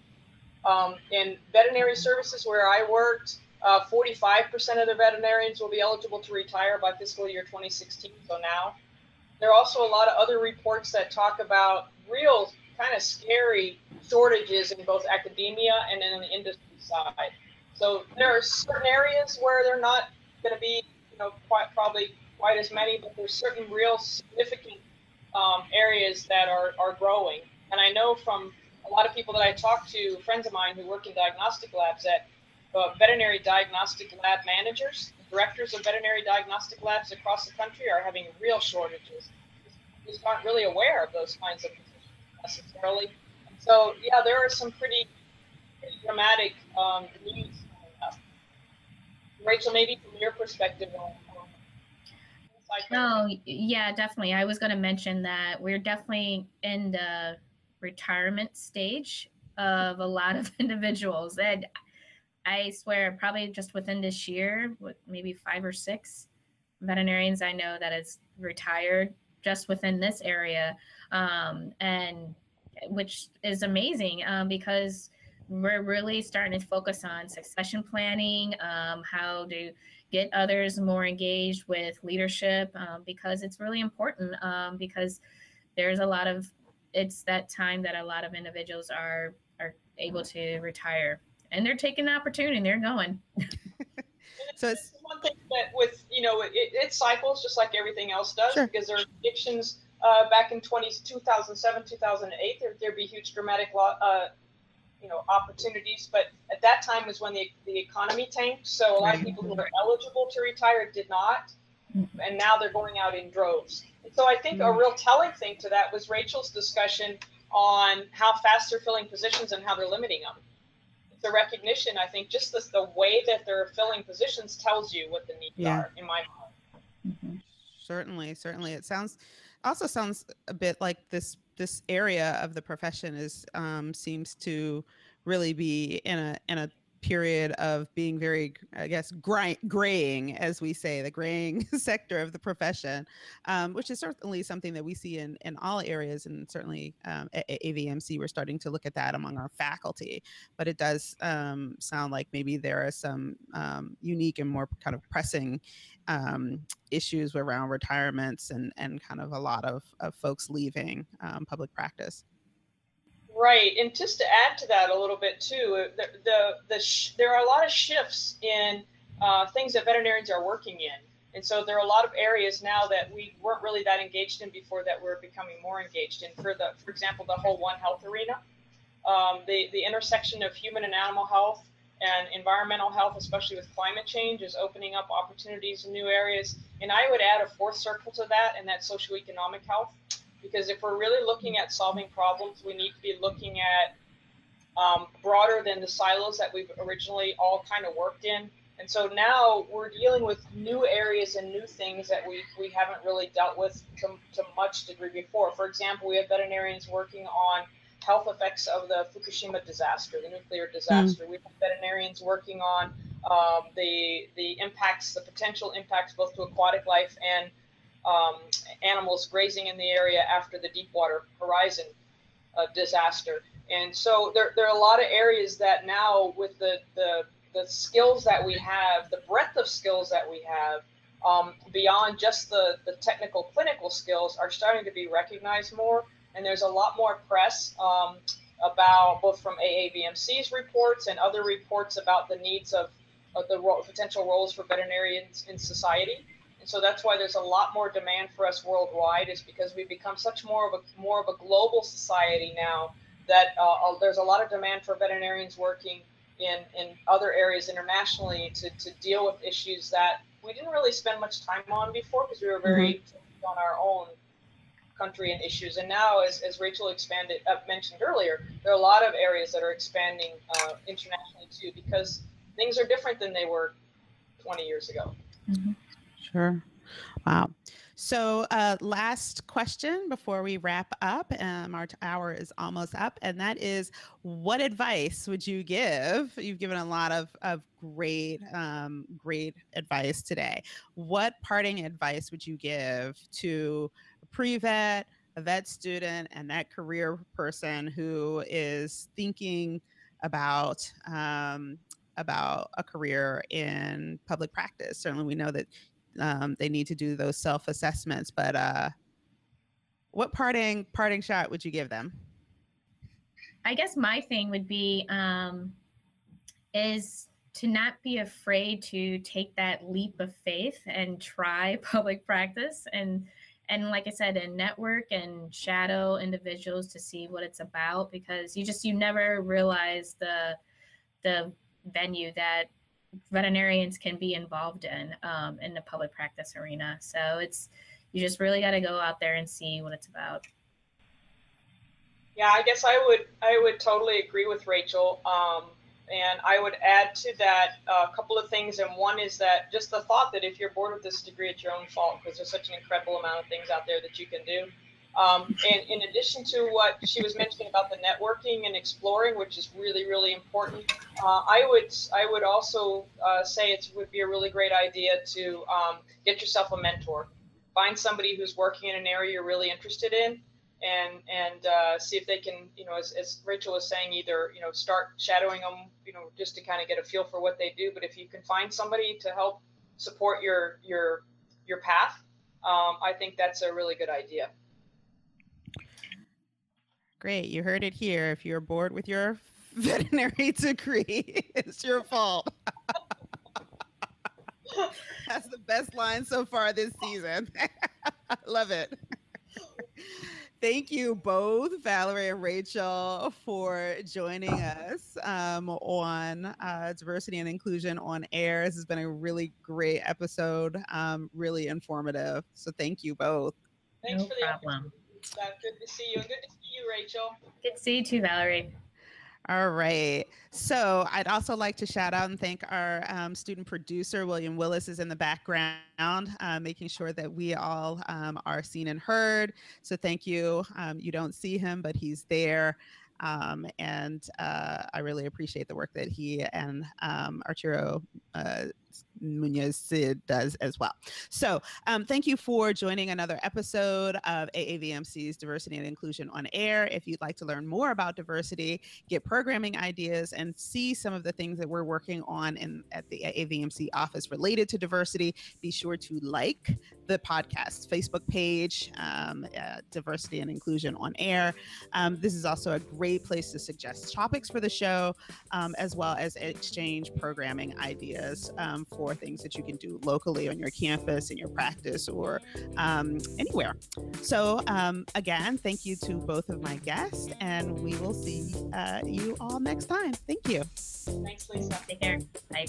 Um, in veterinary services where I worked, uh, 45% of the veterinarians will be eligible to retire by fiscal year 2016. So now, there are also a lot of other reports that talk about real kind of scary shortages in both academia and in the industry side. So there are certain areas where they're not going to be, you know, quite probably quite as many, but there's certain real significant um, areas that are, are growing. And I know from a lot of people that I talk to, friends of mine who work in diagnostic labs, that uh, veterinary diagnostic lab managers, directors of veterinary diagnostic labs across the country are having real shortages. Just aren't really aware of those kinds of positions necessarily. So yeah, there are some pretty, pretty dramatic um, needs Rachel, maybe from your perspective on, no, yeah, definitely. I was going to mention that we're definitely in the retirement stage of a lot of [LAUGHS] individuals. And I swear, probably just within this year, maybe five or six veterinarians I know that is retired just within this area, um, and which is amazing um, because we're really starting to focus on succession planning, um, how to get others more engaged with leadership, um, because it's really important. Um, because there's a lot of it's that time that a lot of individuals are are able to retire, and they're taking the opportunity and they're going. [LAUGHS] so it's one thing that with you know it, it cycles just like everything else does sure. because there are predictions uh, back in 20, 2007 2008 there, there'd be huge dramatic lo- uh, you know opportunities but at that time was when the, the economy tanked so a lot of people who were eligible to retire did not mm-hmm. and now they're going out in droves and so i think a mm-hmm. real telling thing to that was rachel's discussion on how fast they're filling positions and how they're limiting them a recognition i think just this, the way that they're filling positions tells you what the needs yeah. are in my mind mm-hmm. certainly certainly it sounds also sounds a bit like this this area of the profession is um, seems to really be in a in a period of being very, I guess, gray, graying, as we say, the graying [LAUGHS] sector of the profession, um, which is certainly something that we see in, in all areas. And certainly um, at AVMC, we're starting to look at that among our faculty. But it does um, sound like maybe there are some um, unique and more kind of pressing um, issues around retirements and, and kind of a lot of, of folks leaving um, public practice. Right, and just to add to that a little bit too, the the, the sh- there are a lot of shifts in uh, things that veterinarians are working in, and so there are a lot of areas now that we weren't really that engaged in before that we're becoming more engaged in. For the, for example, the whole One Health arena, um, the the intersection of human and animal health and environmental health, especially with climate change, is opening up opportunities in new areas. And I would add a fourth circle to that, and that's socioeconomic health. Because if we're really looking at solving problems, we need to be looking at um, broader than the silos that we've originally all kind of worked in. And so now we're dealing with new areas and new things that we, we haven't really dealt with to, to much degree before. For example, we have veterinarians working on health effects of the Fukushima disaster, the nuclear disaster. Mm. We have veterinarians working on um, the the impacts, the potential impacts both to aquatic life and um, animals grazing in the area after the Deepwater Horizon uh, disaster. And so there, there are a lot of areas that now, with the, the, the skills that we have, the breadth of skills that we have, um, beyond just the, the technical clinical skills, are starting to be recognized more. And there's a lot more press um, about both from AAVMC's reports and other reports about the needs of, of the ro- potential roles for veterinarians in society. And so that's why there's a lot more demand for us worldwide, is because we've become such more of a more of a global society now that uh, uh, there's a lot of demand for veterinarians working in, in other areas internationally to, to deal with issues that we didn't really spend much time on before because we were very mm-hmm. on our own country and issues. And now, as, as Rachel expanded uh, mentioned earlier, there are a lot of areas that are expanding uh, internationally too because things are different than they were 20 years ago. Mm-hmm. Sure. Wow. So, uh, last question before we wrap up. Um, our hour is almost up, and that is what advice would you give? You've given a lot of, of great, um, great advice today. What parting advice would you give to a pre vet, a vet student, and that career person who is thinking about um, about a career in public practice. Certainly, we know that um, they need to do those self assessments. But uh, what parting parting shot would you give them? I guess my thing would be um, is to not be afraid to take that leap of faith and try [LAUGHS] public practice and and like I said, and network and shadow individuals to see what it's about because you just you never realize the the venue that veterinarians can be involved in um, in the public practice arena. So it's you just really got to go out there and see what it's about. Yeah, I guess I would I would totally agree with Rachel. Um, and I would add to that a couple of things. And one is that just the thought that if you're bored with this degree, it's your own fault because there's such an incredible amount of things out there that you can do. Um, and in addition to what she was mentioning about the networking and exploring, which is really, really important, uh, I would I would also uh, say it would be a really great idea to um, get yourself a mentor. Find somebody who's working in an area you're really interested in, and and uh, see if they can, you know, as, as Rachel was saying, either you know start shadowing them, you know, just to kind of get a feel for what they do. But if you can find somebody to help support your your your path, um, I think that's a really good idea. Great. You heard it here. If you're bored with your [LAUGHS] veterinary degree, [LAUGHS] it's your fault. [LAUGHS] That's the best line so far this season. Love it. Thank you both, Valerie and Rachel, for joining us um, on uh, diversity and inclusion on air. This has been a really great episode, um, really informative. So thank you both. Thanks no for the problem. Good to see you. Good to see you, Rachel. Good to see you too, Valerie. All right. So I'd also like to shout out and thank our um, student producer, William Willis, is in the background, uh, making sure that we all um, are seen and heard. So thank you. Um, you don't see him, but he's there. Um, and uh, I really appreciate the work that he and um, Arturo uh, Munoz does as well. So, um, thank you for joining another episode of AAVMC's Diversity and Inclusion on Air. If you'd like to learn more about diversity, get programming ideas, and see some of the things that we're working on in at the AAVMC office related to diversity, be sure to like the podcast Facebook page, um, uh, Diversity and Inclusion on Air. Um, this is also a great place to suggest topics for the show, um, as well as exchange programming ideas um, for things that you can do locally on your campus, in your practice, or um, anywhere. So, um, again, thank you to both of my guests, and we will see uh, you all next time. Thank you. Thanks, Lisa. Take care. Bye.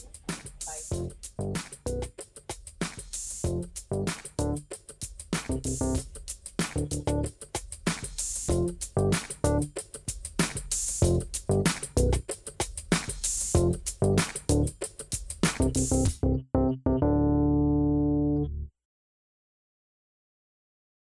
Bye.